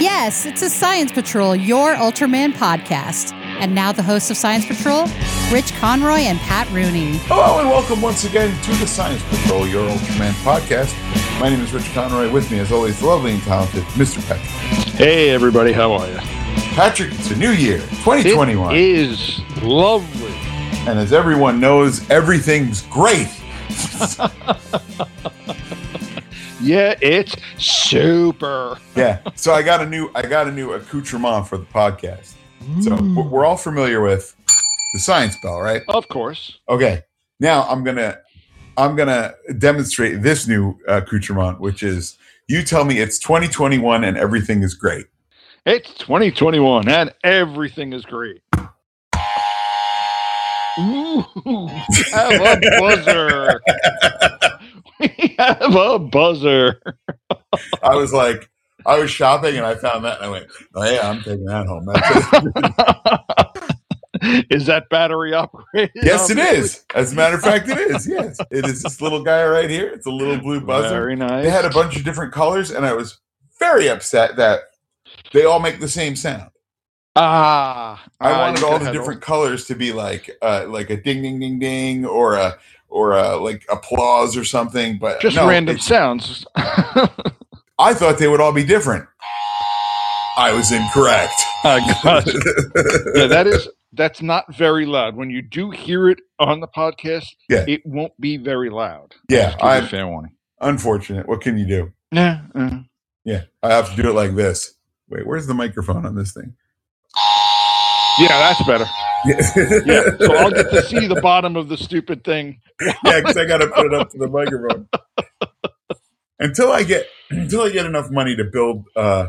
Yes, it's a Science Patrol, your Ultraman podcast. And now the hosts of Science Patrol, Rich Conroy and Pat Rooney. Hello and welcome once again to the Science Patrol, your Ultraman podcast. My name is Rich Conroy. With me, as always, the lovely and talented Mr. Patrick. Hey, everybody, how are you? Patrick, it's a new year, 2021. It is lovely. and as everyone knows, everything's great. Yeah, it's super. Yeah. So I got a new I got a new accoutrement for the podcast. So mm. we're we're all familiar with the science bell, right? Of course. Okay. Now I'm gonna I'm gonna demonstrate this new accoutrement, which is you tell me it's 2021 and everything is great. It's 2021 and everything is great. Ooh, a buzzer. we have a buzzer. I was like, I was shopping and I found that and I went, oh yeah, I'm taking that home. Is that battery operated? yes, it is. As a matter of fact, it is. Yes, it is. This little guy right here. It's a little blue buzzer. Very nice. They had a bunch of different colors, and I was very upset that they all make the same sound. ah, I ah, wanted all the different colors to be like, uh, like a ding, ding, ding, ding, or a, or a like applause or something. But just no, random sounds. I thought they would all be different. I was incorrect. I got yeah, that is that's not very loud. When you do hear it on the podcast, Yeah. it won't be very loud. Yeah, Just give you a I'm fair warning. unfortunate. What can you do? Yeah, uh, Yeah, I have to do it like this. Wait, where's the microphone on this thing? Yeah, that's better. Yeah, Yeah, so I'll get to see the bottom of the stupid thing. yeah, because I got to put it up to the microphone. Until I get until I get enough money to build uh,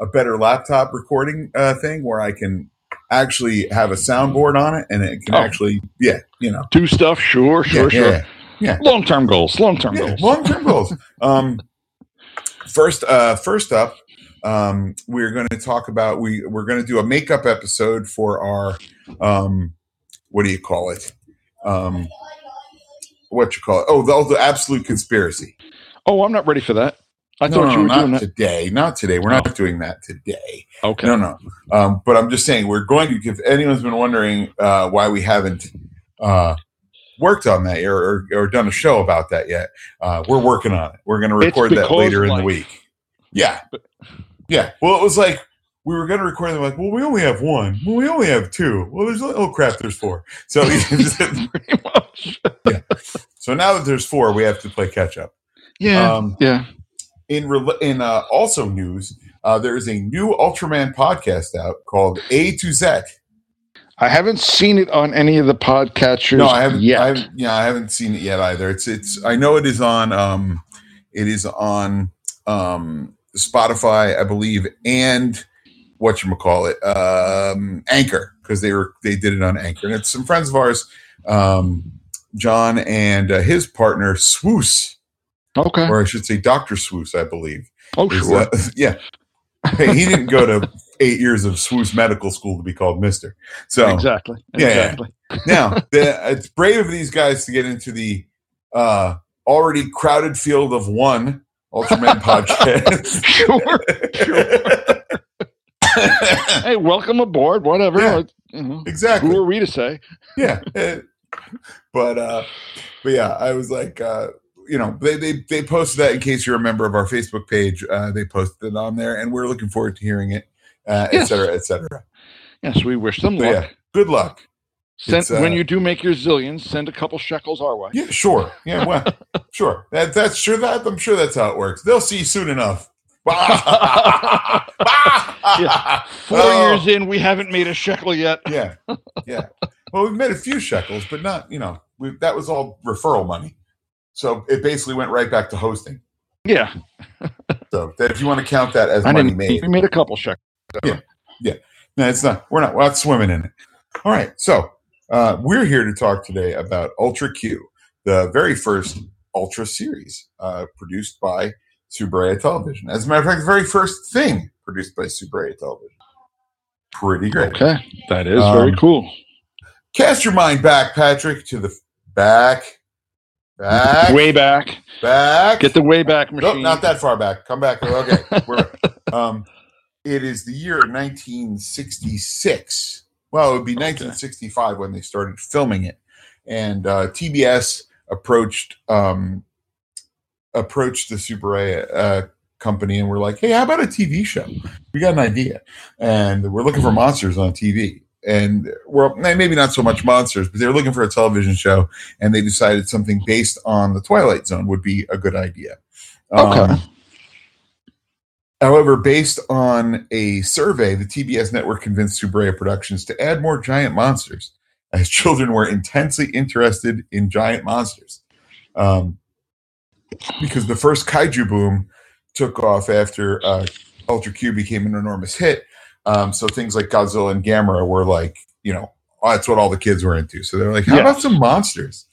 a better laptop recording uh, thing where I can actually have a soundboard on it and it can Oh. actually, yeah, you know, Do stuff, sure, sure, yeah, sure. yeah, Long term goals. Long term yeah, goals. long term goals. Um, first, uh, first up, um, we're going to talk about we we're going to do a makeup episode for our um, what do you call it? Um, what you call it? Oh, the, oh, the absolute conspiracy. oh, I'm not ready for that. I no, thought no, you were not doing that. today. Not today. We're Oh. not doing that today. Okay. No, no. Um, but I'm just saying we're going to. If anyone's been wondering uh, why we haven't uh, worked on that or, or, or done a show about that yet, uh, we're working on it. We're going to record that later in the week. Yeah, But- yeah. Well, it was like we were going to record them. Like, well, we only have one. Well, we only have two. Well, there's oh crap, there's four. So, Pretty much. so now that there's four, we have to play catch up. Yeah. Um, yeah. in rel in uh, also news, uh, there is a new Ultraman podcast out called A to Z. I haven't seen it on any of the podcatchers No, I haven't. yet. I haven't, yeah, I haven't seen it yet either. It's it's. I know it is on. Um, it is on um, Spotify, I believe, and what you call it, um, Anchor, because they were they did it on Anchor, and it's some friends of ours, um, John and uh, his partner Swoos, okay. or I should say Doctor Swoos, I believe. Oh, is, sure. uh, yeah. Hey, he didn't go to eight years of Swoos Medical School to be called Mister. So exactly. yeah, yeah. Exactly. now the, it's brave of these guys to get into the uh, already crowded field of one Ultraman podcast. Sure. hey, welcome aboard. Whatever. Yeah. You know, exactly. Who are we to say? Yeah. eh, But uh, but yeah, I was like, uh, you know, they, they they posted that in case you're a member of our Facebook page. Uh, they posted it on there, and we're looking forward to hearing it, uh, et Yes. cetera, et cetera. Yes, we wish them But luck. yeah, good luck. Send, uh, when you do make your zillions, send a couple shekels our way. Yeah, sure. Yeah, well, sure. That that's sure that I'm sure that's how it works. They'll see you soon enough. Yeah. Four Oh, years in, we haven't made a shekel yet. Yeah, yeah. Well, we've made a few shekels, but not you know we, that was all referral money. So it basically went right back to hosting. Yeah, So that if you want to count that as I money made, We made a couple shekels. Yeah, yeah. No, it's not. We're not. We're not swimming in it. All right. So uh, we're here to talk today about Ultra Q, the very first Ultra series uh, produced by Tsuburaya Television. As a matter of fact, the very first thing produced by Tsuburaya Television. Pretty great. Okay, that is very Um, cool. Cast your mind back, Patrick, to the back, back, Way back. back. Get the way back Nope, machine. not that far back. Come back. Okay. We're, um, it is the year 1966. Well, it would be 1965 when they started filming it, and uh, TBS approached um, approached the Super A uh, company and we're like, "Hey, how about a TV show? We got an idea, and we're looking for monsters on TV." And well, maybe not so much monsters, but they were looking for a television show, and they decided something based on the Twilight Zone would be a good idea. Okay. Um, However, based on a survey, the TBS network convinced Tsuburaya Productions to add more giant monsters, as children were intensely interested in giant monsters. Um, because the first kaiju boom took off after uh, Ultra Q became an enormous hit. Um, so things like Godzilla and Gamera were like, you know, that's what all the kids were into. So they're like, how Yeah. about some monsters?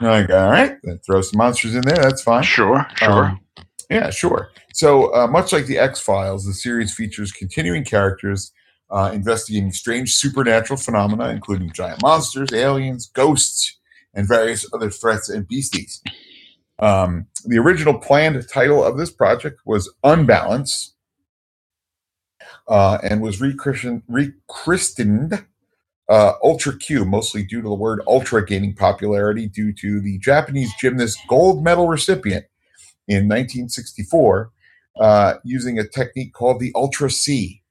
And like, all right, then throw some monsters in there. That's fine. Sure, sure. Um, yeah, sure. So, uh, much like the X Files, the series features continuing characters uh, investigating strange supernatural phenomena, including giant monsters, aliens, ghosts, and various other threats and beasties. Um, the original planned title of this project was Unbalance uh, and was rechristened, uh, Ultra Q, mostly due to the word ultra gaining popularity due to the Japanese gymnast gold medal recipient in 1964 uh, using a technique called the Ultra C.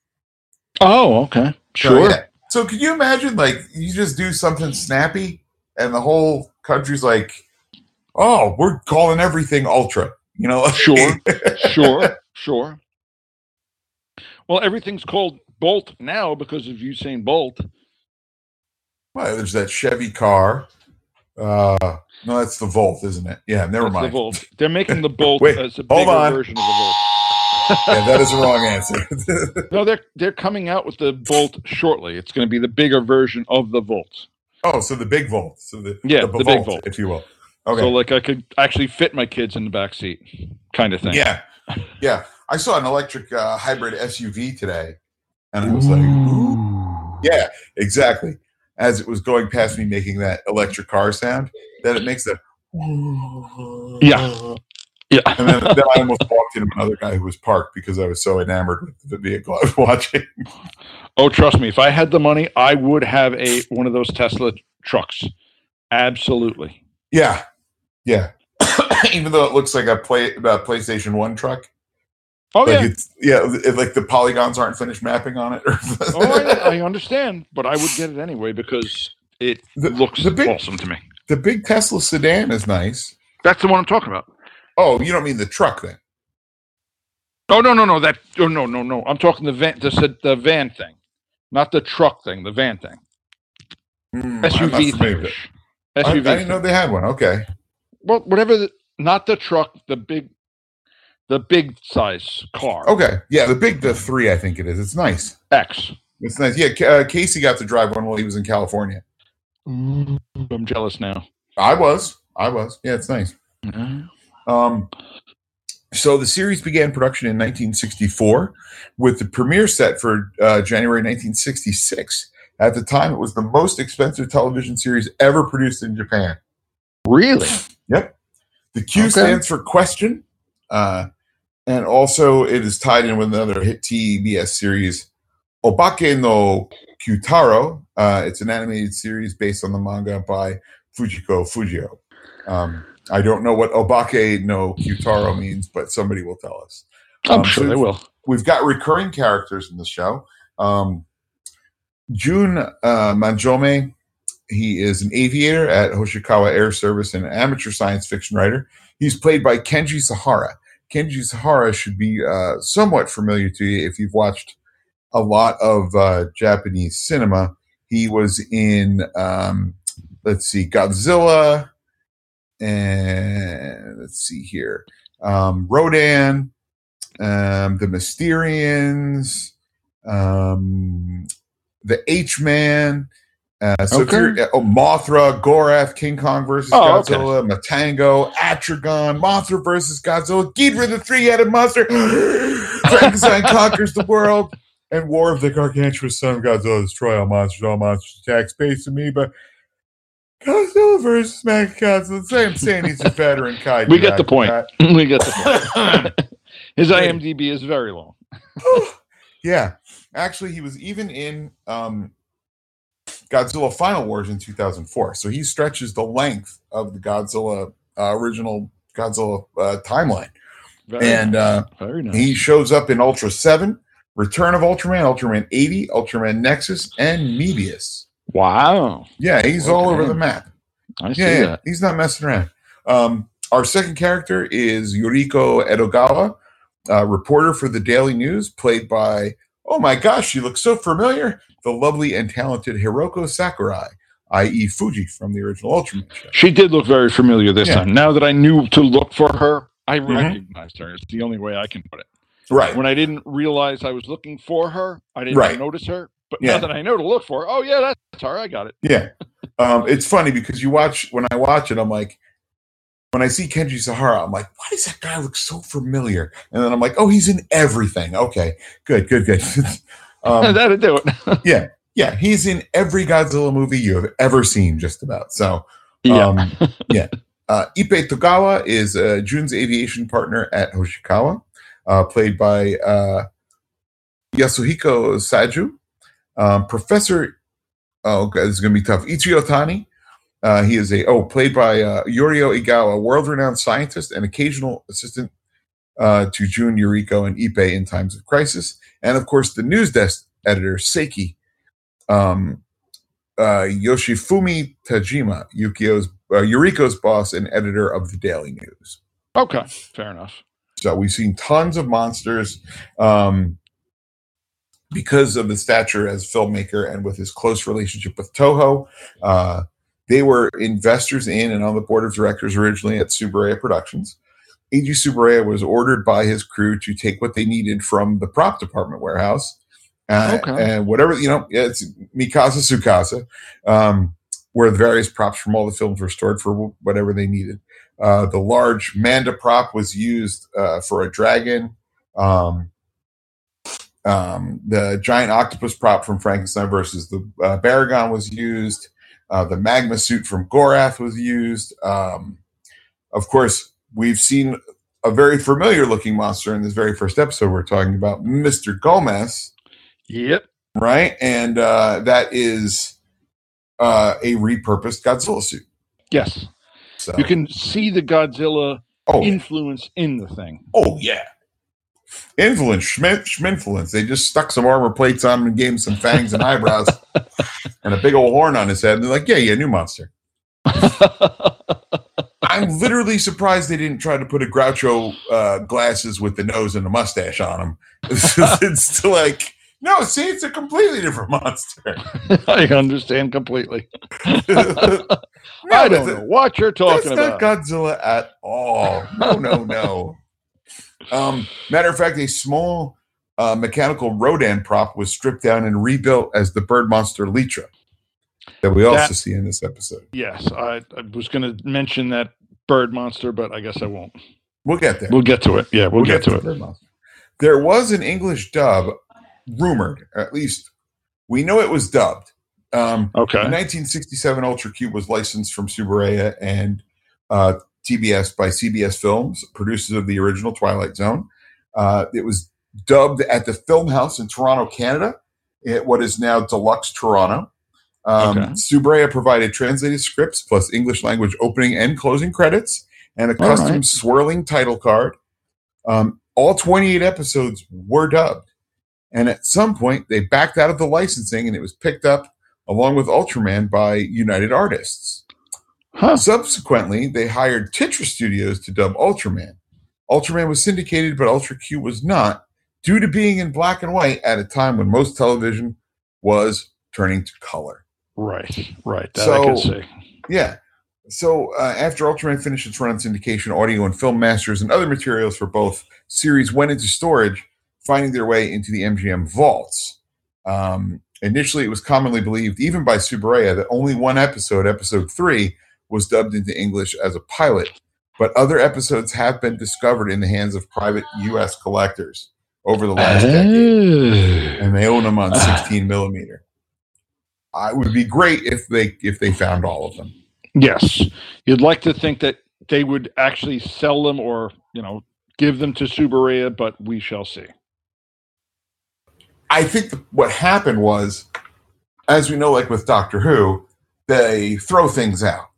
oh, okay. So, Sure. yeah. So, can you imagine, like, you just do something snappy, and the whole country's like, "Oh, we're calling everything Ultra," you know? Sure. sure, sure. Well, everything's called Bolt now because of Usain Bolt. well, there's that Chevy car. Uh, no, that's the Volt, isn't it? Yeah, never That's the mind. Volt. They're making the Bolt Wait, as a bigger on. version of the Volt. Yeah, that is the wrong answer. No, they're they're coming out with the Volt shortly. It's going to be the bigger version of the Volt. oh, so the big Volt. So the, Yeah, the big Volt. if you will. Okay. So like I could actually fit my kids in the back seat, kind of thing. Yeah, yeah. I saw an electric uh, hybrid SUV today, and I was like, Ooh. "Yeah, exactly." As it was going past me, making that electric car sound, that it makes the Yeah. Yeah. And then, then I almost walked into another guy who was parked because I was so enamored with the vehicle I was watching. Oh, trust me, if I had the money, I would have a one of those Tesla trucks. Absolutely. Yeah, yeah. Even though it looks like a play a PlayStation One truck, Oh like yeah. it's yeah, it, like the polygons aren't finished mapping on it. oh, I, I understand, but I would get it anyway because it The- looks the big- awesome to me. the big Tesla sedan is nice. That's the one I'm talking about. Oh, you don't mean the truck then? Oh no no no that oh no no no I'm talking the van the the van thing, not the truck thing, the van thing, I'm SUV thing. it. I, I didn't know they had one. Okay. Well, whatever. The, not the truck, the big, the big size car. Okay. Yeah, the big, the three, I think it is. It's nice. X. It's nice. Yeah, uh, Casey got to drive one while he was in California. I'm jealous now. I was. I was. Yeah, it's nice. Um, so the series began production in 1964 with the premiere set for uh, January 1966. At the time, it was the most expensive television series ever produced in Japan. Really? Yep. The Q Okay. stands for question. Uh, and also, it is tied in with another hit TBS series, Obake no Kyutaro. Uh, it's an animated series based on the manga by Fujiko Fujio. Um, I don't know what Obake no Kyutaro means, but somebody will tell us. I'm Um, sure so they will. We've got recurring characters in the show. Um, Jun uh, Manjome, he is an aviator at Hoshikawa Air Service and an amateur science fiction writer. He's played by Kenji Sahara. Kenji Sahara should be uh, somewhat familiar to you if you've watched a lot of uh, Japanese cinema. He was in, um, let's see, Godzilla, and let's see here, um, Rodan, um, the Mysterians, um, the H Man. Uh, so Okay. oh, Mothra, Gorath, King Kong versus Oh, okay. Godzilla, Matango, Atragon, Mothra versus Godzilla, Ghidorah the three-headed monster, Frankenstein conquers the world, and War of the Gargantuas Son of Godzilla destroy all monsters, all monsters attack space and me, but Godzilla versus Mechagodzilla. Same saying he's a veteran kaiju. We get the point. We get the point. His IMDb is very long. Yeah, actually, he was even in um, Godzilla Final Wars in 2004. So he stretches the length of the Godzilla uh, original Godzilla uh, timeline, Very and nice. uh, very nice. he shows up in Ultra Seven, Return of Ultraman, Ultraman 80, Ultraman Nexus, and Mebius. Wow, Yeah, he's all over the map. I see Yeah, yeah, that. he's not messing around. Um, our second character is Yuriko Edogawa, uh, reporter for the Daily News, played by, oh my gosh, she looks so familiar, the lovely and talented Hiroko Sakurai, i.e., Fuji from the original Ultraman show. She did look very familiar this Yeah. time. Now that I knew to look for her, I Mhm. recognized her. It's the only way I can put it. Right. When I didn't realize I was looking for her, I didn't Right. notice her. But Yeah. now that I know to look for oh yeah, that's her. I got it. Yeah. Um, it's funny because you watch, when I watch it, I'm like, when I see Kenji Sahara, I'm like, why does that guy look so familiar? And then I'm like, oh, he's in everything. Okay, good, good, good. um, That'd do it. yeah, yeah, he's in every Godzilla movie you have ever seen, just about. So, yeah. um, yeah. Uh, Ipe Togawa is uh, Jun's aviation partner at Hoshikawa, uh, played by uh, Yasuhiko Saijo. Um, Professor, oh, okay, this is going to be tough. Ichio Tani. Uh, he is a, oh, played by uh, Yorio Igawa, world renowned scientist and occasional assistant uh, to Jun, Yuriko, and Ipe in times of crisis. And of course, the news desk editor, Seiki um, uh, Yoshifumi Tajima, Yukio's uh, Yuriko's boss and editor of the Daily News. okay, fair enough. So we've seen tons of monsters um, because of his stature as filmmaker and with his close relationship with Toho. Uh, they were investors in and on the board of directors originally at Tsuburaya Productions. Eiji Tsuburaya was ordered by his crew to take what they needed from the prop department warehouse. Uh, Okay. And whatever, you know, it's Mikasa Sukasa, um, where the various props from all the films were stored for whatever they needed. Uh, the large Manda prop was used uh, for a dragon. Um, um, the giant octopus prop from Frankenstein versus the uh, Baragon was used. Uh, the magma suit from Gorath was used. Um, of course, we've seen a very familiar looking monster in this very first episode. We're talking about Mr. Gomess, Yep. right? And uh, that is uh, a repurposed Godzilla suit. Yes. So, You can see the Godzilla oh, influence in the thing. Oh yeah. Influence, Schmidt, Schminfluence. They just stuck some armor plates on him and gave him some fangs and eyebrows and a big old horn on his head. And they're like, yeah, yeah, new monster. I'm literally surprised they didn't try to put a Groucho uh, glasses with the nose and the mustache on him. It's, just- it's still like, no, see, it's a completely different monster. I understand completely. No, I don't know what you're talking That's about. not Godzilla at all. No, no, no. Um, matter of fact, a small uh, mechanical Rodan prop was stripped down and rebuilt as the bird monster Litra that we also That- see in this episode. yes, I, I was going to mention that bird monster, but I guess I won't. We'll get there. We'll get to it. Yeah, we'll, get, to the it. bird monster. There was an English dub rumored, at least we know it was dubbed. Um, Okay. The 1967 Ultra Q was licensed from Tsuburaya and uh, TBS by CBS Films, producers of the original Twilight Zone. Uh, it was dubbed at the Film House in Toronto, Canada, at what is now Deluxe Toronto. Um, Okay. Tsuburaya provided translated scripts plus English language opening and closing credits and a custom right. swirling title card. Um, all 28 episodes were dubbed. And at some point, they backed out of the licensing and it was picked up along with Ultraman by United Artists. Huh. Subsequently, they hired Titra Studios to dub Ultraman. Ultraman was syndicated, but Ultra Q was not, due to being in black and white at a time when most television was turning to color. Right. Right. That I can So- see. Yeah. So uh, after Ultraman finished its run on syndication, audio and film masters and other materials for both series went into storage, finding their way into the MGM vaults. Um, initially, it was commonly believed, even by Tsuburaya, that only one episode, episode three, was dubbed into English as a pilot. But other episodes have been discovered in the hands of private U.S. collectors over the last decade and they own them on 16 millimeter. I would be great if they if they found all of them. Yes. You'd like to think that they would actually sell them or, you know, give them to Tsuburaya, but we shall see. I think the, what happened was, as we know, like with Doctor Who, they throw things out,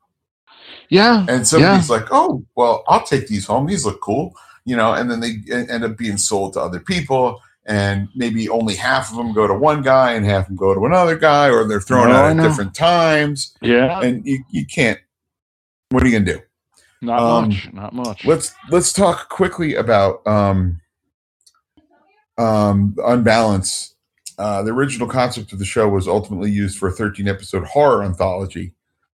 Yeah. and somebody's like, "Oh, well, I'll take these home. These look cool," you know, and then they end up being sold to other people. And maybe only half of them go to one guy and half of them go to another guy, or they're thrown No, out at different times. Yeah. And you, you can't. What are you gonna do? Not Um, much. Not much. let's let's talk quickly about um um unbalance uh the original concept of the show was ultimately used for a 13 episode horror anthology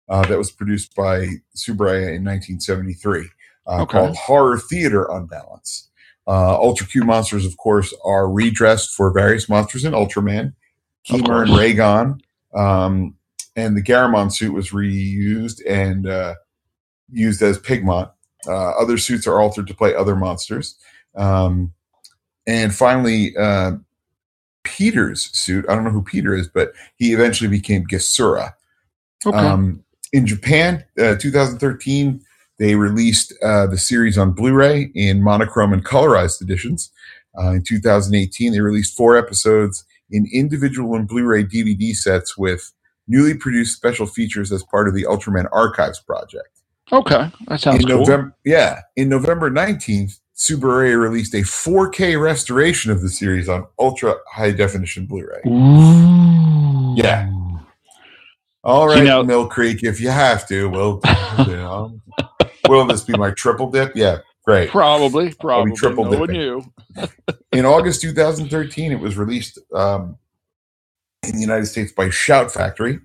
uh, that was produced by Tsuburaya in 1973 uh, Okay. called horror theater unbalance uh, ultra q monsters of course are redressed for various monsters in ultraman Of Kemur and. Raygon. Um, and the Garamon suit was reused and uh, used as Pigmont. Uh, other suits are altered to play other monsters. Um, and finally, uh, Peter's suit, I don't know who Peter is, but he eventually became Gesura. okay. Um, in Japan, uh, 2013, they released uh, the series on Blu-ray in monochrome and colorized editions. Uh, in 2018, they released four episodes in individual and Blu-ray DVD sets with newly produced special features as part of the Ultraman Archives project. okay. That sounds in cool. November, yeah, in November 19th, Tsuburaya released a 4K restoration of the series on ultra high definition Blu-ray. Ooh. Yeah. All right, now- Mill Creek, if you have to, we'll. you know, will this be my triple dip? Yeah, great. Probably. Probably. triple no one knew. In August 2013, it was released um, in the United States by Shout Factory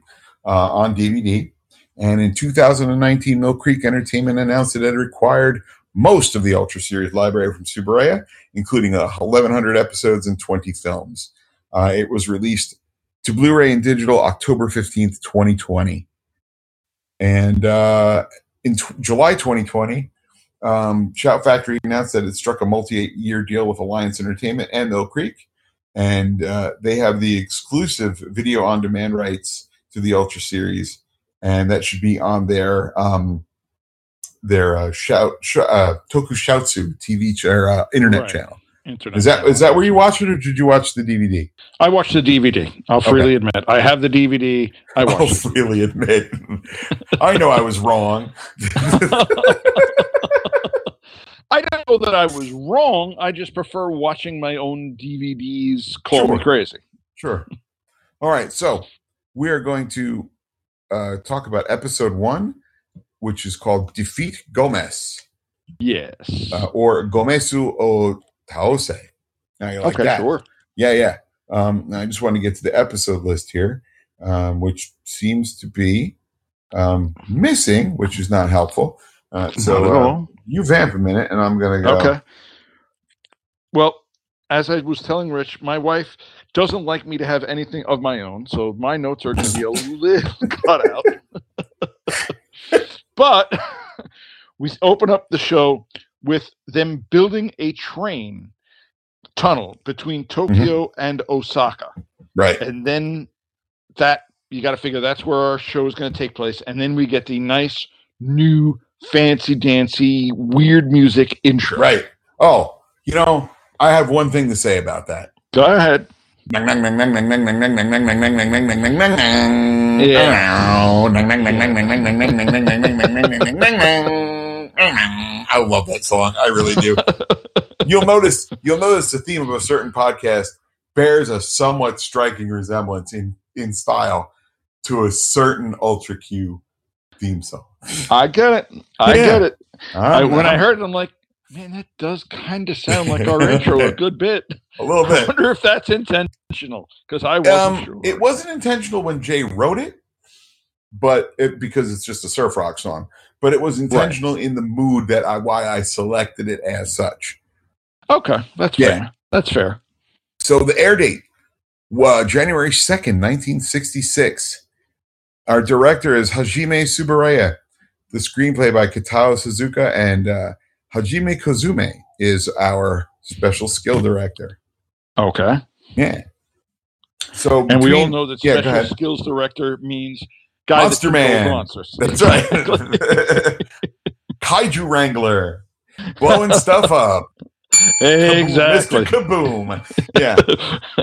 uh, on DVD. And in 2019, Mill Creek Entertainment announced that it acquired most of the Ultra Series library from Tsuburaya, including uh, 1,100 episodes and 20 films. Uh, it was released to Blu-ray and digital October 15th, 2020. And uh, in t- July 2020, um, Shout Factory announced that it struck a multi-year deal with Alliance Entertainment and Mill Creek, and uh, they have the exclusive video-on-demand rights to the Ultra series, and that should be on their um, their uh, Shout sh- uh, Tokushoutsu TV ch- or, uh, internet Right. channel. Internet Is that is that where you watched it, or did you watch the DVD? I watched the DVD. I'll freely admit. I have the DVD. I I'll watched it. freely admit, I know I was wrong. I don't know that I was wrong. I just prefer watching my own DVDs call me crazy. Sure. All right. So we are going to uh, talk about episode one, which is called Defeat Gomess Yes. uh, or Gomesu o Taose. Now you like okay, that? sure. Yeah, yeah. Um, I just want to get to the episode list here, um, which seems to be um, missing, which is not helpful. Uh, so uh, you vamp a minute, and I'm gonna go. Okay. Well, as I was telling Rich, my wife doesn't like me to have anything of my own, so my notes are going to be a little cut out. but we open up the show with them building a train tunnel between Tokyo and Osaka. Right. And then that you got to figure that's where our show is going to take place. And then we get the nice new fancy dancy weird music intro. Right. Oh, you know, I have one thing to say about that. Go ahead. I love that song. I really do. You'll notice you'll notice the theme of a certain podcast bears a somewhat striking resemblance in in style to a certain Ultra Q theme song. I get it. I Yeah. get it. I, when I heard it, I'm like, man, that does kind of sound like our intro a good bit. a little I bit. wonder if that's intentional because I wasn't Um, sure. It wasn't intentional when Jay wrote it, but it because it's just a surf rock song. But it was intentional in the mood that I why I selected it as such. okay. That's Yeah. fair. That's fair. So the air date was January second, nineteen sixty six. Our director is Hajime Tsuburaya. The screenplay by Kitao Suzuka and uh, Hajime Kozume is our special skill director. Okay. Yeah. So And we all know that special ahead. skills director means guy Monster Man. monsters. That's right. Kaiju Wrangler. Blowing stuff up. Kaboom, exactly. Mr. Kaboom. Yeah.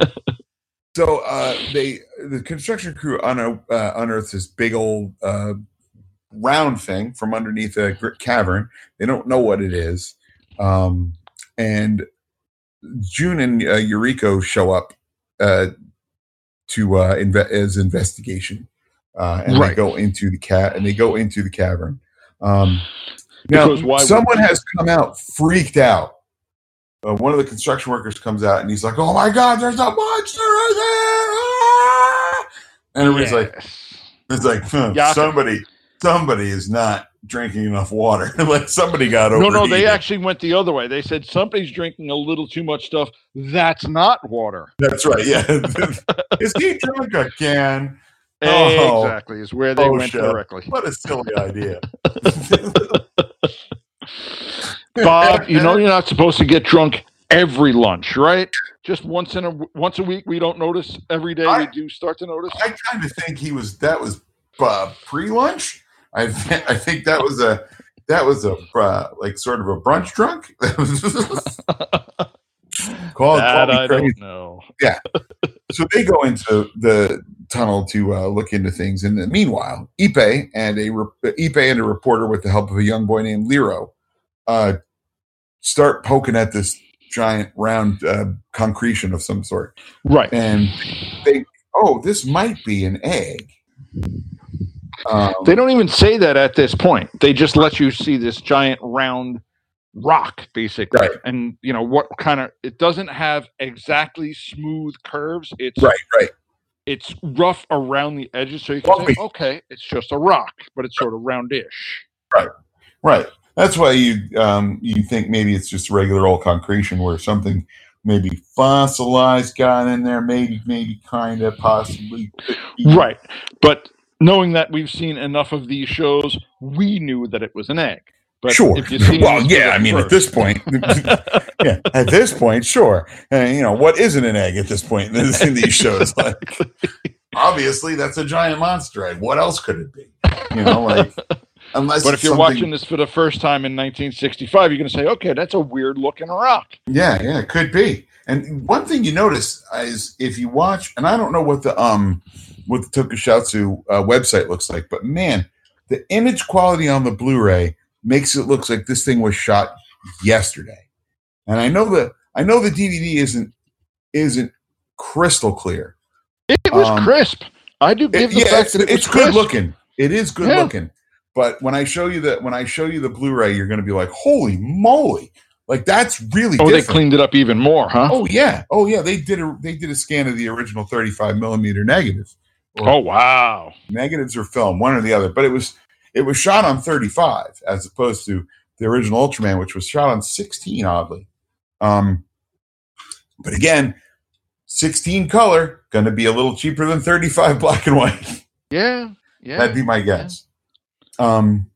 so uh, they the construction crew uno- uh, unearths this big old uh, round thing from underneath a cavern. They don't know what it is, um, and June and uh, Eureka show up uh, to uh, inve- as investigation, uh, and they go into the cat and they go into the cavern. Um, now, someone has come out freaked out. Uh, one of the construction workers comes out and he's like, "Oh my God, there's a monster right there!" Ah!" And everybody's like, "It's like somebody, somebody is not drinking enough water. like somebody got over." no, no, they actually went the other way. They said somebody's drinking a little too much stuff. That's not water. That's right. Yeah. is he drunk again? Oh. Exactly, is where they Oh, went shit. directly. What a silly idea. Bob, you know you're not supposed to get drunk every lunch, right? Just once in a once a week. We don't notice every day. I- we do start to notice. I kind of think he was. That was uh, pre-lunch. I th- I think that was a that was a uh, like sort of a brunch drunk. call, call that me I crazy. don't know. So they go into the tunnel to uh, look into things, and meanwhile, Ipe and a re- Ipe and a reporter, with the help of a young boy named Lero, uh, start poking at this giant round uh, concretion of some sort. Right. and they oh this might be an egg um, They don't even say that at this point. They just let you see this giant round rock, basically. Right. And you know what kind of it doesn't have exactly smooth curves. It's right right it's rough around the edges, so you can say, okay, it's just a rock, but it's sort of roundish. right Right. that's why you um, you think maybe it's just regular old concretion where something maybe fossilized got in there maybe maybe kind of possibly Right. But knowing that we've seen enough of these shows, we knew that it was an egg. But sure. well yeah i mean at this point yeah. at this point sure. And you know what isn't an egg at this point in, these shows? Like obviously that's a giant monster egg. What else could it be? You know like unless But if you're something- watching this for the first time in 1965, you're going to say, okay, that's a weird looking rock. Yeah, yeah, it could be. And one thing you notice is if you watch, and I don't know what the um what the Tokusatsu uh, website looks like, but man, the image quality on the Blu-ray makes it look like this thing was shot yesterday. And I know the I know the DVD isn't isn't crystal clear. It was Um, crisp. I do give It- the yeah, fact it's, that it it's good crisp. looking. It is good Yeah. looking. But when I show you that when I show you the Blu-ray, you're going to be like, "Holy moly!" Like that's really Oh, they cleaned it up even more, huh? Oh yeah, oh yeah. They did a they did a scan of the original 35 millimeter negative. Oh, wow. Negatives or film, one or the other. But it was it was shot on 35 as opposed to the original Ultraman, which was shot on 16. Oddly, um, but again, 16 color going to be a little cheaper than 35 black and white. Yeah. Yeah. That'd be my guess. Um,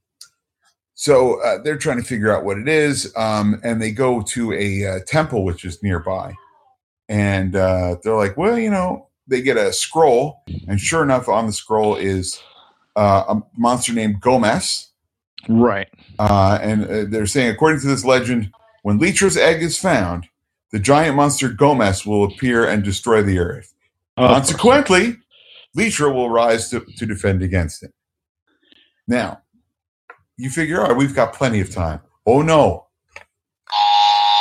so uh, they're trying to figure out what it is, um, and they go to a uh, temple which is nearby, and uh, they're like, "Well, you know," they get a scroll, and sure enough, on the scroll is uh, a monster named Gomess, right. uh, and uh, they're saying, according to this legend, when Litra's egg is found, the giant monster Gomess will appear and destroy the earth. Consequently, Leetra will rise to, to defend against it. Now, you figure, all right, we've got plenty of time. Oh no,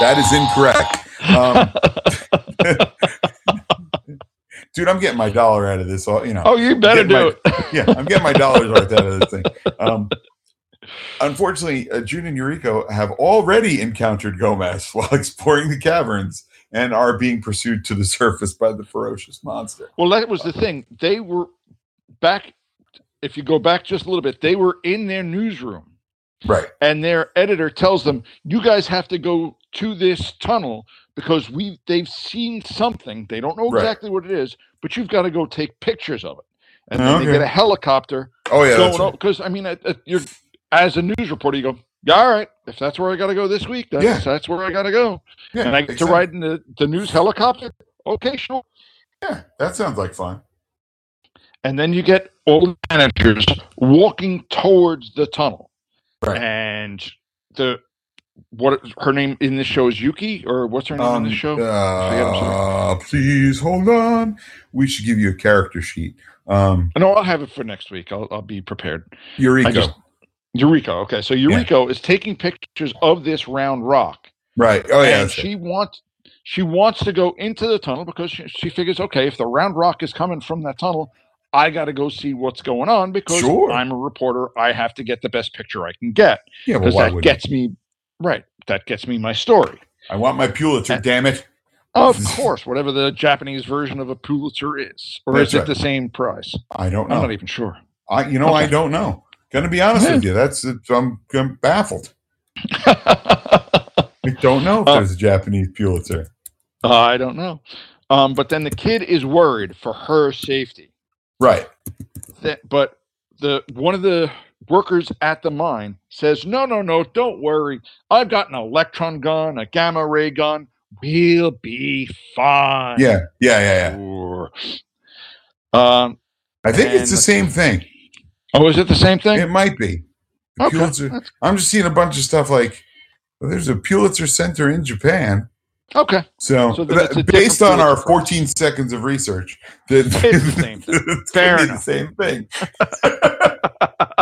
that is incorrect. Um, dude, I'm getting my dollar out of this. all You know, oh, you better do my- it. yeah, I'm getting my dollars worth out of this thing. Um, unfortunately, uh, June and Eureka have already encountered Gomess while exploring the caverns and are being pursued to the surface by the ferocious monster. Well, that was the thing. They were back. If you go back just a little bit, they were in their newsroom, Right. and their editor tells them, "You guys have to go to this tunnel because we they've seen something. They don't know Right. exactly what it is, but you've got to go take pictures of it." And then Okay. they get a helicopter Oh yeah. Going right. because I mean, at, at, you're as a news reporter, you go, "Yeah, all right. If that's where I got to go this week, that's Yeah. that's where I got to go." Yeah, and I get to ride in the, the news helicopter. Okay, sure. Yeah, that sounds like fun. and then you get all the managers walking towards the tunnel Right. and the what her name in this show is Yuki, or what's her name in Um, this show? uh, please hold on. We should give you a character sheet. Um, no, I'll have it for next week. I'll, I'll be prepared. Eureka. Just- Eureka. Okay, so Eureka is taking pictures of this round rock, right. Oh yeah. and that's it. she wants she wants to go into the tunnel because she, she figures, okay, if the round rock is coming from that tunnel, I got to go see what's going on because Sure. I'm a reporter. I have to get the best picture I can get yeah. Well, that gets me right. That gets me my story. I want my Pulitzer? Uh, damn it. Of course, whatever the Japanese version of a Pulitzer is, or That's is it right. the same price? I don't know. I'm not even sure. I, you know, I don't know. Gonna be honest Yeah. with you. That's I'm, I'm baffled. I don't know if Uh, there's a Japanese Pulitzer. I don't know. Um, but then the kid is worried for her safety. Right. That, but the one of the workers at the mine says, "No, no, no, don't worry. I've got an electron gun, a gamma ray gun. We'll be fine." Yeah. Yeah. Yeah. Yeah. Um. I think it's the same thing. Oh, is it the same thing? It might be. Okay, Pulitzer. I'm just seeing a bunch of stuff like well, there's a Pulitzer Center in Japan. Okay. So, So then it's a that- based on our Pulitzer 14 seconds of research, that It's the same thing. Fair gonna the enough. same thing.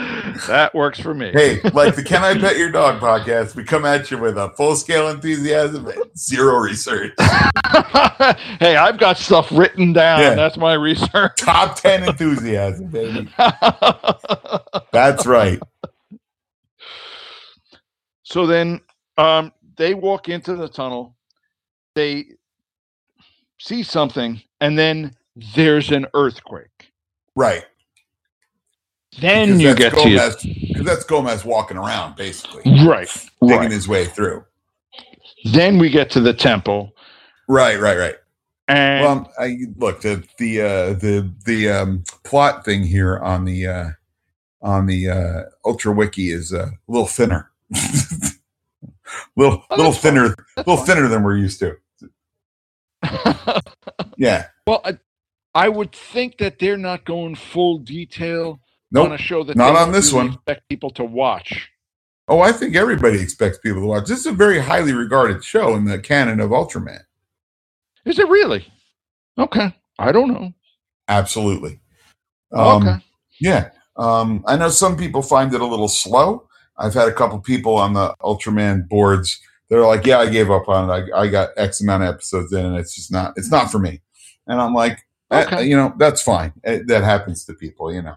that works for me. Hey, like the Can I Pet Your Dog podcast, we come at you with a full scale enthusiasm and zero research. hey, I've got stuff written down. Yeah. That's my research. Top 10 enthusiasm, baby. That's right. so then um, they walk into the tunnel. They see something, and then there's an earthquake. Right. Then you get Gomess, to Because that's Gomess walking around, basically, right, digging right. his way through. Then we get to the temple, Right, right, right. and Well, I look the the uh, the the um, plot thing here on the uh, on the uh, Ultra Wiki is uh, a little thinner, little Oh, little thinner, that's little fine. thinner than we're used to. Yeah, well, I, I would think that they're not going full detail nope. on a show that not on this really one. Expect people to watch. Oh, I think everybody expects people to watch. This is a very highly regarded show in the canon of Ultraman. Is it really? Okay, I don't know. Absolutely. Um, okay, Yeah. Um, I know some people find it a little slow. I've had a couple people on the Ultraman boards. They're like, "Yeah, I gave up on it. I, I got X amount of episodes in, and it's just not. It's not for me." And I'm like, eh, Okay. "You know, that's fine. Eh, that happens to people. You know."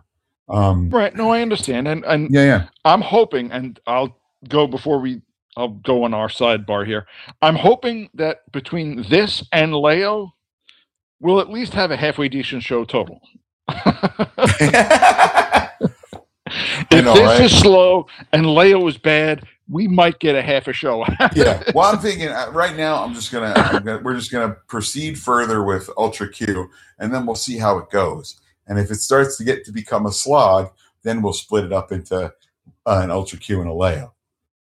Um, right? No, I understand, and and yeah, yeah. I'm hoping, and I'll go before we. I'll go on our sidebar here. I'm hoping that between this and Leo, we'll at least have a halfway decent show total. if know, this right? is slow and Leo is bad, we might get a half a show. yeah. Well, I'm thinking uh, right now. I'm just gonna, I'm gonna. We're just gonna proceed further with Ultra Q, and then we'll see how it goes. And if it starts to get to become a slog, then we'll split it up into uh, an Ultra Q and a Leo.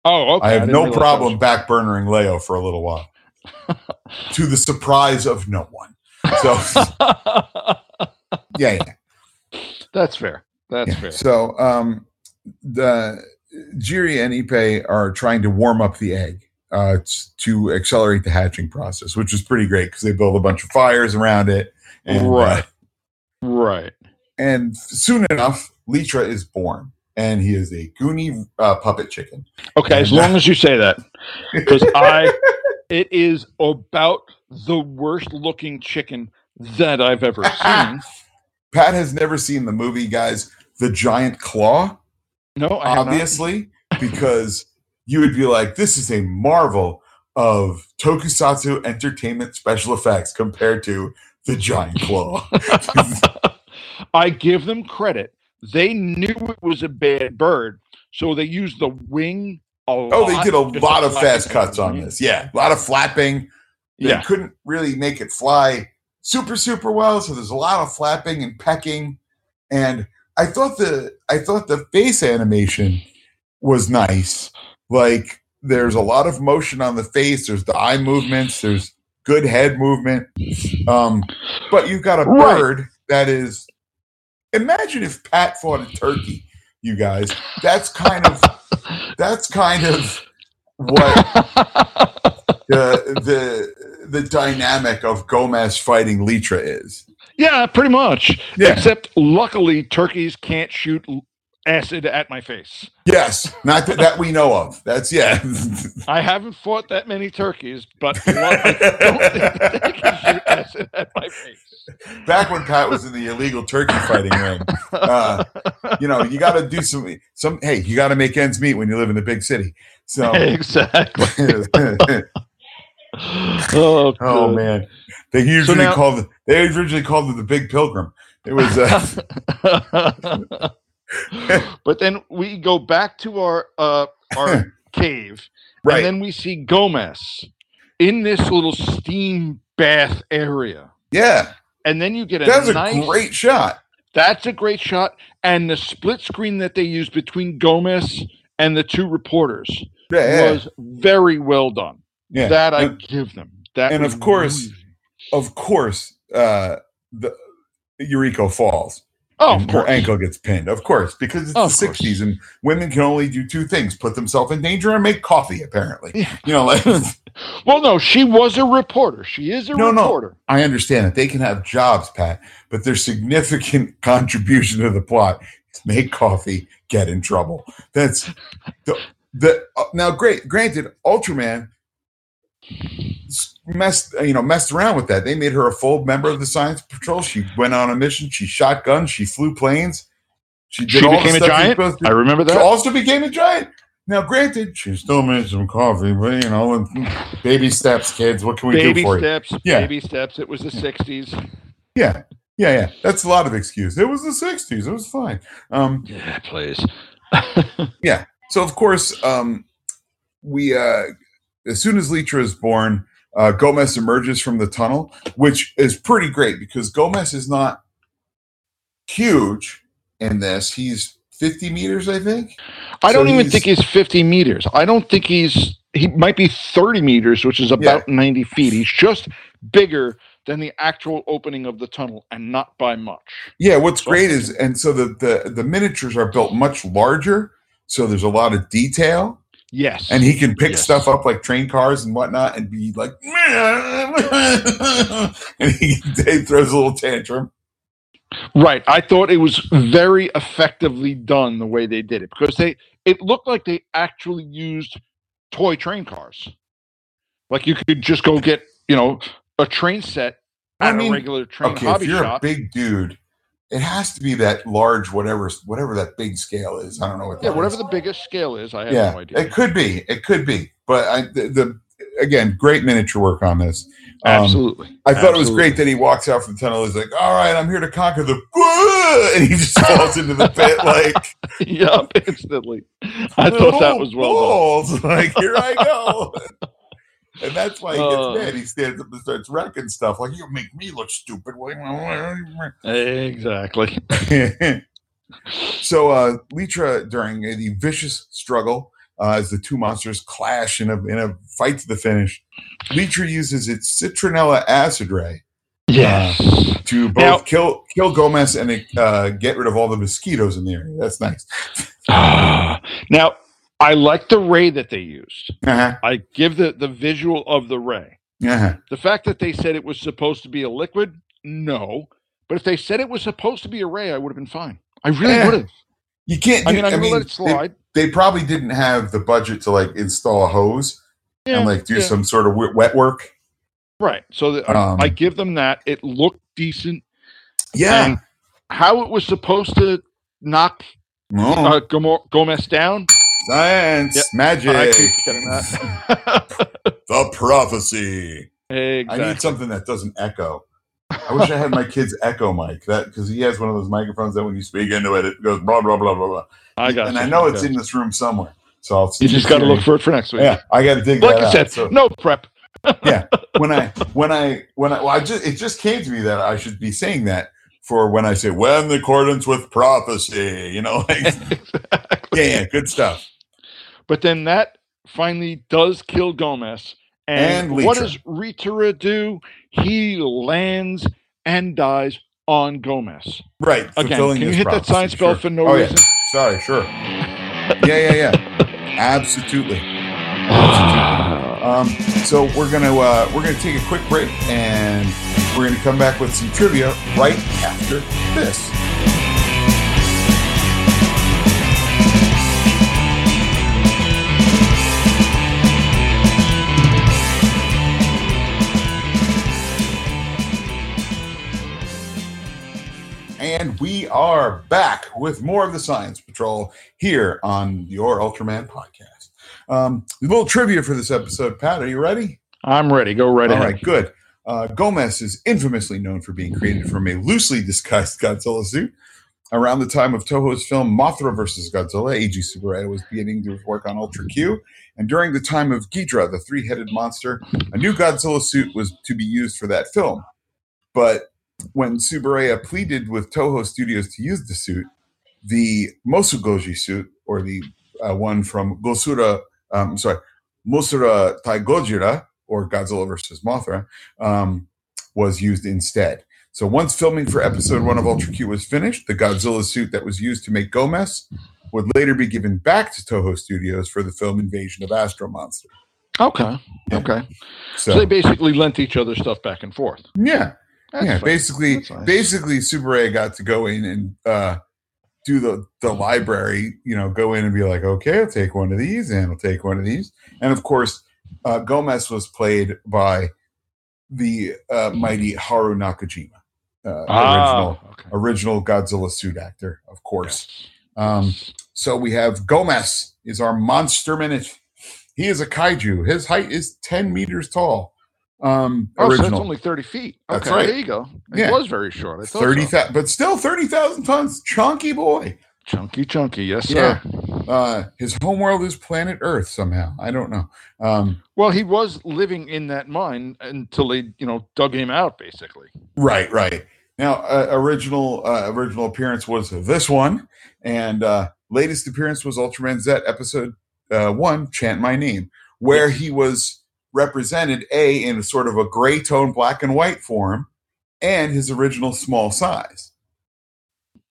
oh, okay. I have didn't no problem backburnering Leo for a little while, to the surprise of no one. So yeah, yeah. That's fair. That's yeah. fair. So um, the Jiri and Ipe are trying to warm up the egg uh, to accelerate the hatching process, which is pretty great because they build a bunch of fires around it. And, uh, Right. Right. and soon enough, Litra is born, and he is a Goonie uh, puppet chicken. Okay, as And, uh, long as you say that, because I, it is about the worst looking chicken that I've ever seen. Pat has never seen the movie, guys. The Giant Claw. No, I obviously, because you would be like, this is a marvel of tokusatsu entertainment special effects compared to the giant claw. I give them credit. They knew it was a bad bird, so they used the wing a lot. oh, they did a lot of fast cuts on this. Yeah, a lot of flapping. They Yeah. couldn't really make it fly super super well, so there's a lot of flapping and pecking. And I thought the I thought the face animation was nice. Like there's a lot of motion on the face. There's the eye movements. There's good head movement. Um, but you've got a Right. bird that is. Imagine if Pat fought a turkey you guys. That's kind of that's kind of what the the the dynamic of Gomess fighting Litra is. yeah, pretty much. Yeah. Except luckily, turkeys can't shoot acid at my face. Yes, not that, that we know of. That's yeah. I haven't fought that many turkeys, but one, I don't think they can shoot acid at my face. Back when Pat was in the illegal turkey fighting ring, uh, you know, you got to do some some. Hey, you got to make ends meet when you live in the big city. So, exactly. oh Oh, man, they usually now- called they originally called it the Big Pilgrim. It was uh, but then we go back to our uh, our cave, right. and then we see Gomess in this little steam bath area, yeah, and then you get a that's a great shot. That's a great shot, and the split screen that they used between Gomess and the two reporters Yeah, yeah, was very well done. yeah. That I And- give them. That and of course, amazing. of course, uh, the Yuriko falls. Oh, and her ankle gets pinned. Of course, because it's Of the course. '60s and women can only do two things: put themselves in danger and make coffee. Apparently, Yeah. you know. Like, Well, no, she was a reporter. She is a No, no. reporter. I understand that they can have jobs, Pat, but their significant contribution to the plot is make coffee, get in trouble. That's the the uh, now. Great, granted, Ultraman messed you know messed around with that. They made her a full member of the Science Patrol. She went on a mission. She shot guns. She flew planes. She did She became a giant. I remember that. She also became a giant. Now, granted, she still made some coffee, but you know, and baby steps, kids. What can we baby do for you? Baby steps, Yeah. baby steps. It was the '60s. Yeah, yeah, yeah. That's a lot of excuse. It was the '60s. It was fine. Um, Yeah, please. Yeah. So of course, um, we uh, as soon as Litra is born, uh, Gomess emerges from the tunnel, which is pretty great because Gomess is not huge in this. He's 50 meters, I think. I So don't even he's- think he's 50 meters. I don't think he's. He might be 30 meters, which is about 90 feet. He's just bigger than the actual opening of the tunnel, and not by much. Yeah, what's So- great is, and so the, the the miniatures are built much larger, so there's a lot of detail, Yes. and he can pick Yes. stuff up like train cars and whatnot, and be like, and he, he throws a little tantrum. Right. I thought it was very effectively done the way they did it because they it looked like they actually used toy train cars. Like you could just go get, you know, a train set I at mean, a regular train Okay, if you're shop. a big dude, it has to be that large, whatever whatever that big scale is. I don't know what. yeah, whatever is. the biggest scale is, I have yeah, no idea. it could be, it could be, but I the, the again, great miniature work on this. Um, Absolutely. I thought it was great that he walks out from the tunnel. He's like, "All right, I'm here to conquer the," and he just falls into the pit like, yep, instantly. I thought that was well done. balls. Like, here I go. and that's why he gets Uh. mad. He stands up and starts wrecking stuff. Like, you make me look stupid. Exactly. so, uh, Litra, during the vicious struggle, uh, as the two monsters clash in a in a fight to the finish, Litra uses its citronella acid ray Yes. to both Now- kill kill Gomess and uh, get rid of all the mosquitoes in the area. That's nice. now, I like the ray that they used. Uh-huh. I give the, the visual of the ray. Uh-huh. The fact that they said it was supposed to be a liquid, no. But if they said it was supposed to be a ray, I would have been fine. I really Eh, would have. You can't. I mean, I'm gonna let it they- slide. They, probably didn't have the budget to like install a hose Yeah, and like do yeah. some sort of wet work. right. So the, Um, I give them that. It looked decent. Yeah. And how it was supposed to knock Oh, uh, Gomess down, science, Yep. magic, I keep getting that. the prophecy. I need something that doesn't echo. I wish I had my kid's echo mic that because he has one of those microphones that when you speak into it, it goes blah blah blah blah blah. I got and you. I know I it's got in this room somewhere. So I'll You just got to look for it for next week. Yeah, I got to dig Like that I out. said, So- no prep. Yeah, when I when I when I well, I just it just came to me that I should be saying that for when I say when in accordance with prophecy, you know, like yeah, yeah, good stuff. But then that finally does kill Gomess. And, And what does Litra do? He lands and dies on Gomess. Right. Again, can you hit that prophecy, science spell sure. for no Oh, yeah. reason? Sorry, sure. Yeah, yeah, yeah. Absolutely. Absolutely. Um, so we're gonna uh, we're gonna take a quick break, and we're gonna come back with some trivia right after this. And we are back with more of the Science Patrol here on your Ultraman podcast. Um, a little trivia for this episode, Pat. Are you ready? I'm ready. Go right All ahead. right, good. Uh, Gomess is infamously known for being created from a loosely disguised Godzilla suit. Around the time of Toho's film Mothra vs. Godzilla, Eiji Tsuburaya was beginning to work on Ultra Q. And during the time of Ghidorah, the three headed monster, a new Godzilla suit was to be used for that film. But when Tsuburaya pleaded with Toho Studios to use the suit, the Mosugoji suit, or the uh, one from Gosura, um, sorry, Musura Taigojira, or Godzilla versus Mothra, um, was used instead. So once filming for episode one of Ultra Q was finished, the Godzilla suit that was used to make Gomess would later be given back to Toho Studios for the film Invasion of Astro Monster. Okay. Yeah. Okay. So, So, they basically lent each other stuff back and forth. yeah, That's yeah. Basically, nice. basically, Tsuburaya got to go in and uh, do the the library. You know, go in and be like, okay, I'll take one of these, and I'll take one of these, and of course, uh, Gomess was played by the uh, mighty Haruo Nakajima, uh, original Ah, okay. original Godzilla suit actor, of course. Yes. Um, so we have Gomess is our monster minute. He is a kaiju. His height is 10 meters tall. Um, Oh, so that's original. only 30 feet. That's Okay, right. there you go. It Yeah. was very short. I thought 30, so. but still 30,000 tons. Chunky boy. Chunky, chunky. Yes, Yeah. Uh, his homeworld is planet Earth somehow. I don't know. Um, Well, he was living in that mine until they, you know, dug him out, basically. Right, right. Now, uh, original uh, original appearance was this one, and uh, latest appearance was Ultraman Z episode uh, one, "Chant My Name," where he was represented a in a sort of a gray tone, black and white form, and his original small size.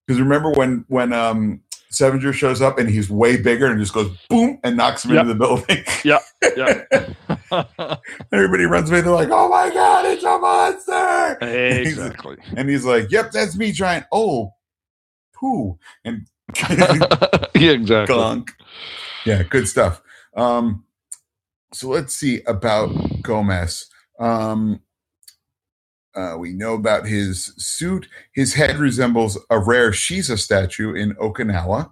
Because remember when when um, Sevenger shows up and he's way bigger and just goes boom and knocks him Yep. into the building. Yeah. Everybody runs away. They're like, "Oh my god, it's a monster!" exactly. And he's like, "Yep, that's me, giant." Oh, poo and yeah, exactly. gunk. Yeah, good stuff. Um, so let's see about Gomess. Um, uh, we know about his suit. His head resembles a rare Shisa statue in Okinawa.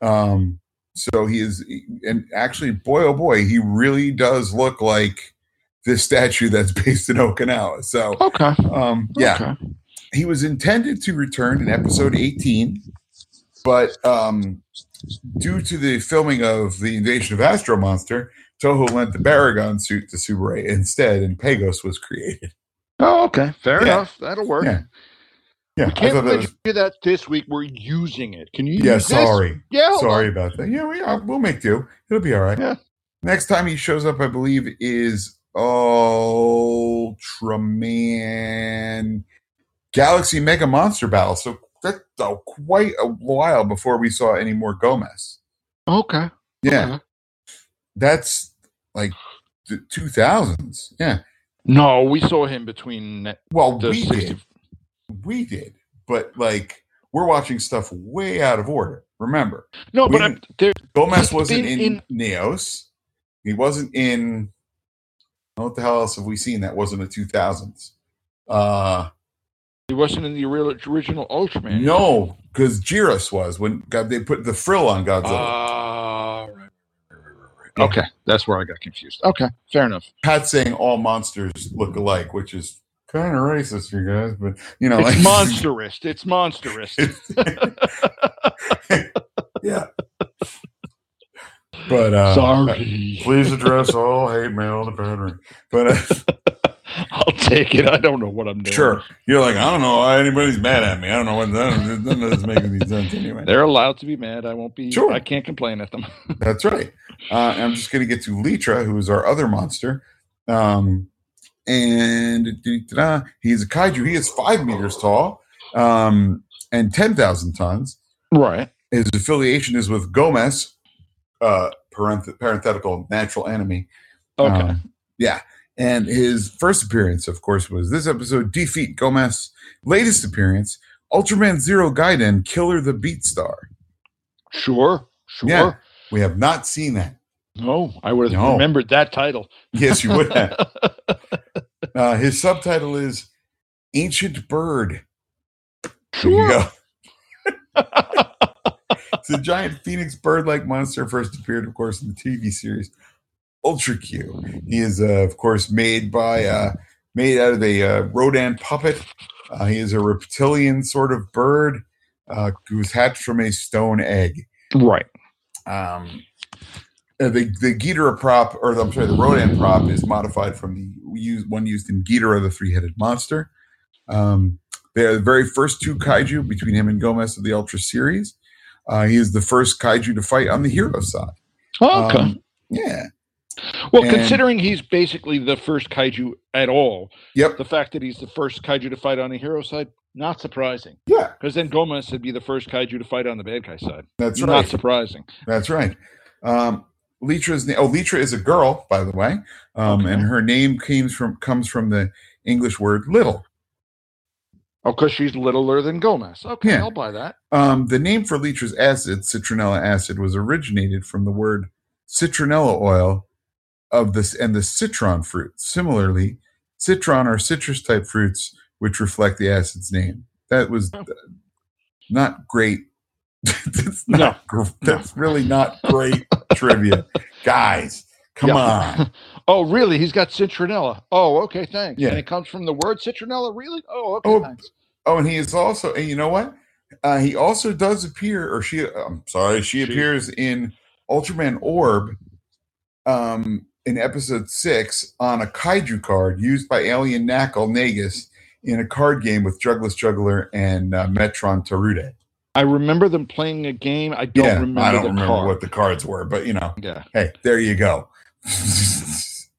Um, so he is, and actually, boy oh boy, he really does look like this statue that's based in Okinawa. So, Okay. um, yeah, Okay. he was intended to return in episode 18 but um, due to the filming of the invasion of astro monster toho lent the baragon suit to subaru instead and pagos was created Oh, okay. Fair Yeah. enough. That'll work. Yeah. yeah We can't let was you do that this week. We're using it. Can you yeah use this? sorry Yeah. sorry on. about that yeah we are, we'll make do it'll be all right Yeah. next time he shows up i believe is ultraman galaxy mega monster battle so that's uh, quite a while before we saw any more gomess Okay. yeah Okay. that's like the 2000s yeah No, we saw him between well the we 60. did we did but like we're watching stuff way out of order remember No, We but I'm, there. gomess wasn't been in, neos he wasn't in what the hell else have we seen that wasn't a 2000s uh He wasn't in the original Ultraman. no because Jirass was when god they put the frill on godzilla Ah, right, right, right, right, right. Yeah. Okay, that's where I got confused. Okay, fair enough. Pat's saying all monsters look alike which is kind of racist you guys but you know It's like monstrous. It's monstrous. yeah. But uh, Sorry. please address all hate mail to Patrick. But uh, I'll take it. I don't know what I'm doing. sure, you're like I don't know why anybody's mad at me. I don't know what none, none of this making any sense anyway. They're allowed to be mad. I won't be. Sure. I can't complain at them. That's right. Uh, I'm just going to get to Litra, who is our other monster. Um, and he's a kaiju. He is five meters tall um, and 10,000 tons. Right. his affiliation is with Gomess, uh, parenth- parenthetical natural enemy. Okay. Um, yeah. And his first appearance, of course, was this episode Defeat Gomess. Latest appearance Ultraman Zero Gaiden Killer the Beat Star. sure. Sure. Yeah. We have not seen that. No, I would have No. remembered that title. Yes, you would have. uh, his subtitle is Ancient Bird. Sure. it's a giant phoenix bird-like monster first appeared, of course, in the TV series Ultra Q. He is, uh, of course, made by uh, made out of a uh, Rodan puppet. Uh, he is a reptilian sort of bird uh, who was hatched from a stone egg. Right. Um, uh, the the Ghidorah prop, or the, I'm sorry, the Rodan prop is modified from the use, one used in Ghidorah, the three-headed monster. Um, they are the very first two kaiju between him and Gomez of the Ultra series. Uh, he is the first kaiju to fight on the hero side. Oh, Okay. Um, yeah. Well, and- considering he's basically the first kaiju at all, Yep. the fact that he's the first kaiju to fight on the hero side, not surprising. Yeah. Because then Gomess would be the first kaiju to fight on the bad guy side. That's not right. surprising. That's right. Um, Litra's oh, Litra is a girl, by the way, um, Okay. and her name comes from comes from the English word little. Oh, because she's littler than Gomess. Okay, Yeah. I'll buy that. Um, the name for Litra's acid, citronella acid, was originated from the word citronella oil of this and the citron fruit. Similarly, citron are citrus type fruits which reflect the acid's name. That was uh, not great. that's No. gr- That's really not great trivia, guys. Come Yeah. on. Oh, really? He's got citronella. Oh, okay, thanks. Yeah. And it comes from the word citronella, really? Oh, okay, Oh, thanks. Oh, and he is also, and you know what? Uh, he also does appear, or she, I'm sorry, she She- appears in Ultraman Orb um, in episode six on a kaiju card used by Alien Nackle Nagus in a card game with Jugless Juggler and uh, Metron Tarude. I remember them playing a game. I don't yeah, remember I don't the remember card. what the cards were, but you know, Yeah. hey, there you go.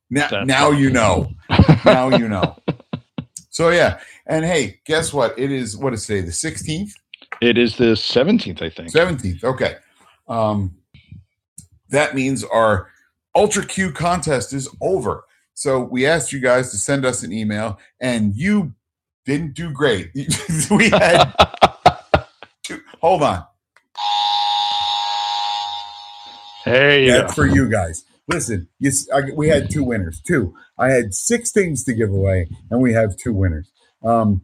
now, That's now you know. Now you know. So yeah, and hey, guess what? It is what is today? The 16th. it is the 17th, I think. 17th. Okay. Um, that means our Ultra Q contest is over. So we asked you guys to send us an email, and you didn't do great. we had two, hold on. hey, That's for you guys. Listen, you, I, we had two winners. Two. I had six things to give away, and we have two winners. Um,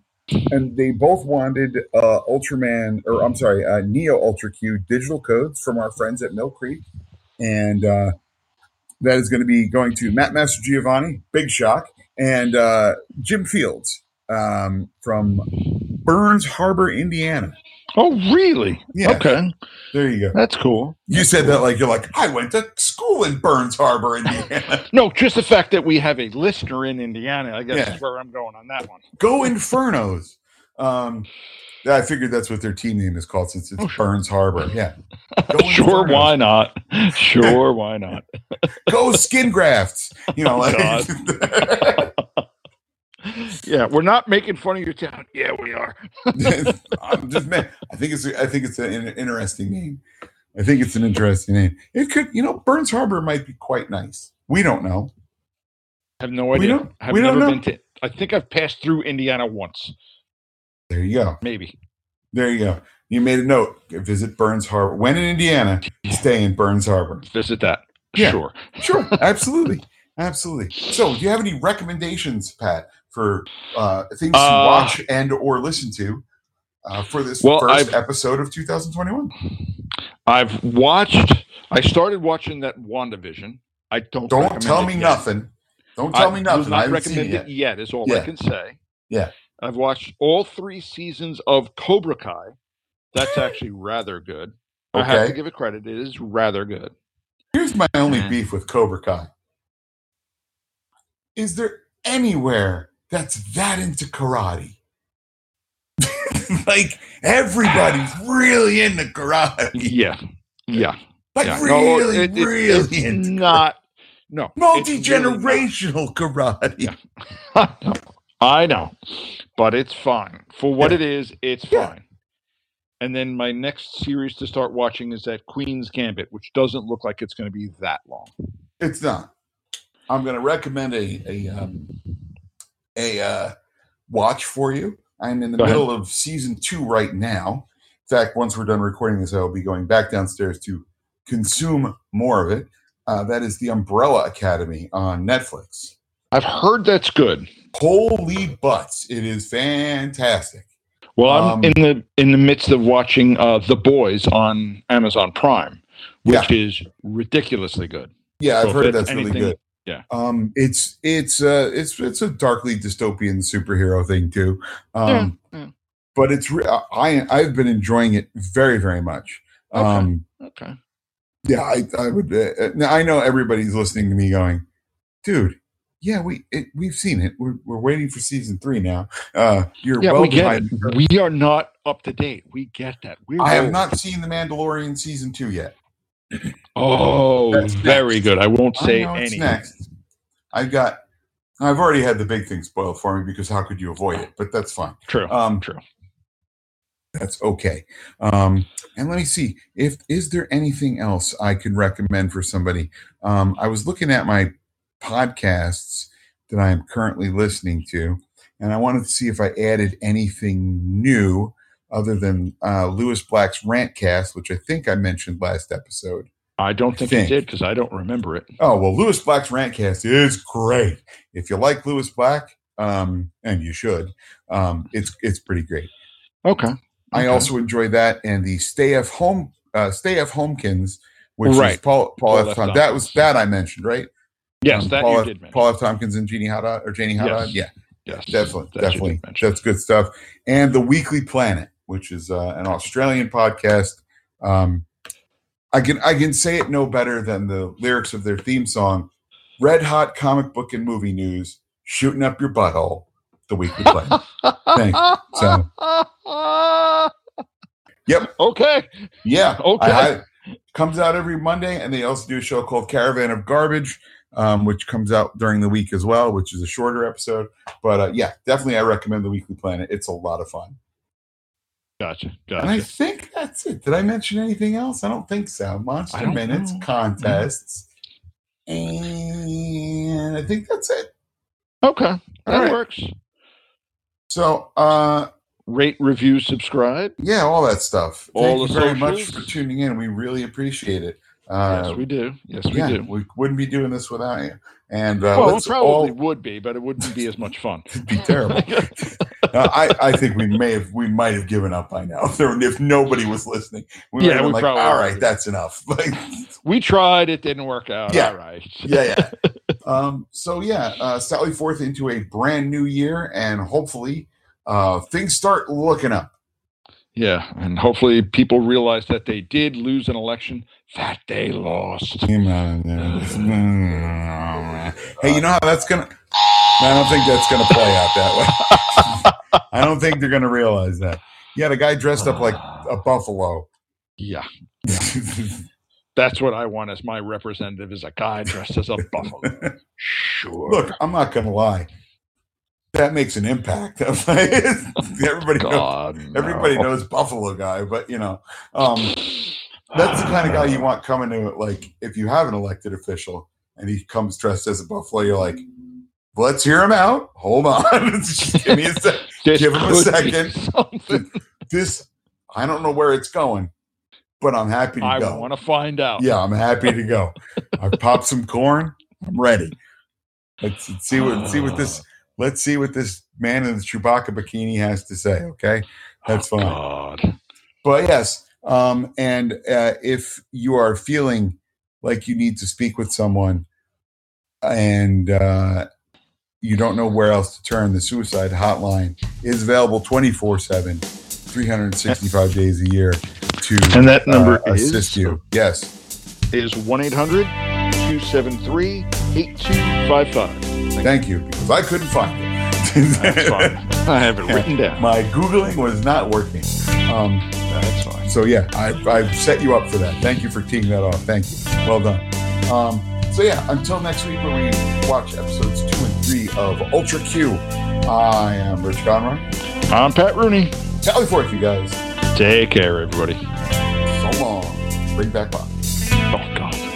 and they both wanted uh, Ultraman, or I'm sorry, uh, Neo Ultra Q digital codes from our friends at Mill Creek, and uh, that is going to be going to Matt Master Giovanni, Big Shock, and uh, Jim Fields um, from Burns Harbor, Indiana. oh, really? Yeah. Okay, There you go. that's cool. You said that like you're like I went to school in Burns Harbor, Indiana. No, just the fact that we have a listener in Indiana, I guess Yeah. is where I'm going on that one. Go Infernos. Um, yeah, I figured that's what their team name is called since it's Oh, sure. Burns Harbor. Yeah. Sure, why not? Sure, why not? Go skin grafts. You know, like, Yeah, we're not making fun of your town. Yeah, we are. I'm just man. I think it's I think it's an interesting name. I think it's an interesting name. It could, you know, Burns Harbor might be quite nice. We don't know. I have no We idea. don't- I've we don't know. been to. I think I've passed through Indiana once, There you go. maybe. There you go. You made a note. Visit Burns Harbor. When in Indiana, stay in Burns Harbor. Visit that. Yeah. Sure. Sure, absolutely, absolutely. So, do you have any recommendations, Pat, for uh, things to Uh, watch and or listen to uh, for this Well, 1st I've- episode of 2021? I've watched. I started watching that WandaVision. I don't. Don't tell me yet. nothing. Don't tell I me nothing. I haven't seen it recommend yet. it yet. Is all I can say. Yeah. I've watched all three seasons of Cobra Kai. That's actually rather good. I have to give it credit. It is rather good. Here's my only Uh. beef with Cobra Kai. Is there anywhere that's that into karate? like everybody's really into karate. Yeah. Yeah. Like yeah. really, it- it- really it's into not. No. it's multi really not. generational karate. Yeah. I know. I know, but it's fine for what Yeah. it is. It's Yeah. fine. And then my next series to start watching is that Queen's Gambit, which doesn't look like it's going to be that long. It's not. I'm going to recommend a a um, a uh, watch for you. I'm in the Go ahead. middle of season two right now. In fact, once we're done recording this, I will be going back downstairs to consume more of it. Uh, that is the Umbrella Academy on Netflix. I've heard that's good. Holy butts! It is fantastic. Well, I'm Um, in the in the midst of watching uh, The Boys on Amazon Prime, which is ridiculously good. Yeah, I've heard that's really good. yeah. Um, it's it's uh it's it's a darkly dystopian superhero thing too. Um, Yeah, yeah. but it's re- I I've been enjoying it very very much. Okay. Um, Okay. yeah, I I would. Uh, now I know everybody's listening to me going, dude. Yeah, we it, we've seen it. We're, we're waiting for season three now. Uh, you're Yeah, well we get it. We are not up to date. We get that. We're I have not seen the Mandalorian season two yet. Oh, That's very next. good. I won't say it's any. next. I've got. I've already had the big thing spoiled for me because how could you avoid it? But that's fine. True. Um, True. That's okay. Um, and let me see if is there anything else I can recommend for somebody. Um, I was looking at my podcasts that I am currently listening to, and I wanted to see if I added anything new other than uh, Lewis Black's Rantcast, which I think I mentioned last episode. I don't think, think. you did because I don't remember it. Oh well, Lewis Black's Rantcast is great. If you like Lewis Black, um, and you should, um, it's it's pretty great. Okay. I also enjoy that and the Stay F Home uh, Stay F Homekins, which is Paul Paul, Paul F. F. That was that I mentioned, right? Yes, Um, that Paul you did mention. Paul F. Tompkins and Jeannie Haddad or Janie Haddad. Yes. Yeah, yes, definitely, that definitely. That's good stuff. And the Weekly Planet, which is uh, an Australian podcast. Um, I can I can say it no better than the lyrics of their theme song, "Red Hot Comic Book and Movie News, shooting up your butthole." The Weekly Planet. Thank So- Yep. Okay. Yeah. Okay. I, I- comes out every Monday, and they also do a show called Caravan of Garbage, um, which comes out during the week as well, which is a shorter episode. But uh, yeah, definitely, I recommend the Weekly Planet. It's a lot of fun. Gotcha. Gotcha. And I think that's it. Did I mention anything else? I don't think so. Monster minutes, know. contests, and I think that's it. Okay. That right. works. So, uh, Rate, review, subscribe. yeah, all that stuff. All Thank you very much for tuning in. We really appreciate it. Uh, yes, we do. Yes, we yeah, do. we wouldn't be doing this without you. And uh, well, it probably all would be, but it wouldn't be as much fun. it'd be terrible. Uh, I, I think we may have we might have given up by now if, there, if nobody was listening. We Yeah, we like, probably all right, that's enough. Like, we tried; it didn't work out. Yeah. All right. yeah, yeah. Um, so yeah, uh, sally forth into a brand new year, and hopefully uh, things start looking up. Yeah, and hopefully people realize that they did lose an election that they lost. hey, you know how that's gonna? I don't think that's gonna play out that way. I don't think they're gonna realize that. You had a guy dressed up like a buffalo. Yeah, that's what I want as my representative is a guy dressed as a buffalo. Sure. Look, I'm not gonna lie. That makes an impact. everybody knows, no. everybody knows Buffalo guy, but you know, um, that's the kind of guy you want coming to it. Like, if you have an elected official and he comes dressed as a buffalo, you're like, let's hear him out. Hold on, give me a sec. Give him a second. This, I don't know where it's going, but I'm happy to I go. I want to find out. Yeah, I'm happy to go. I popped some corn. I'm ready. Let's, let's see what see what this let's see what this man in the Chewbacca bikini has to say. Okay, that's Oh, fine. God. But yes, um, and uh, if you are feeling like you need to speak with someone and uh, you don't know where else to turn, the suicide hotline is available 24 7, 365 days a year to And that number uh, is assist you. Yes. is 1 800 273 8255. Thank you, because I couldn't find it. That's fine. I have it written down. My Googling was not working. Um, That's fine. so, yeah, I've, I've set you up for that. Thank you for teeing that off. Thank you. Well done. Um, so, yeah, until next week when we watch episodes two and three of Ultra Q, I am Rich Conroy. I'm Pat Rooney. Tally forth, you guys. Take care, everybody. So long. Bring back Bob.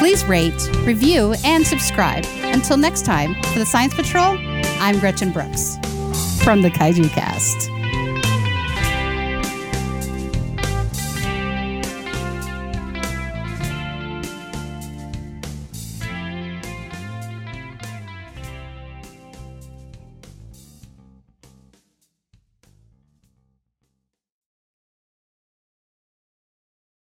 Please rate, review, and subscribe. Until next time, for the Science Patrol, I'm Gretchen Brooks from the Kaiju Cast.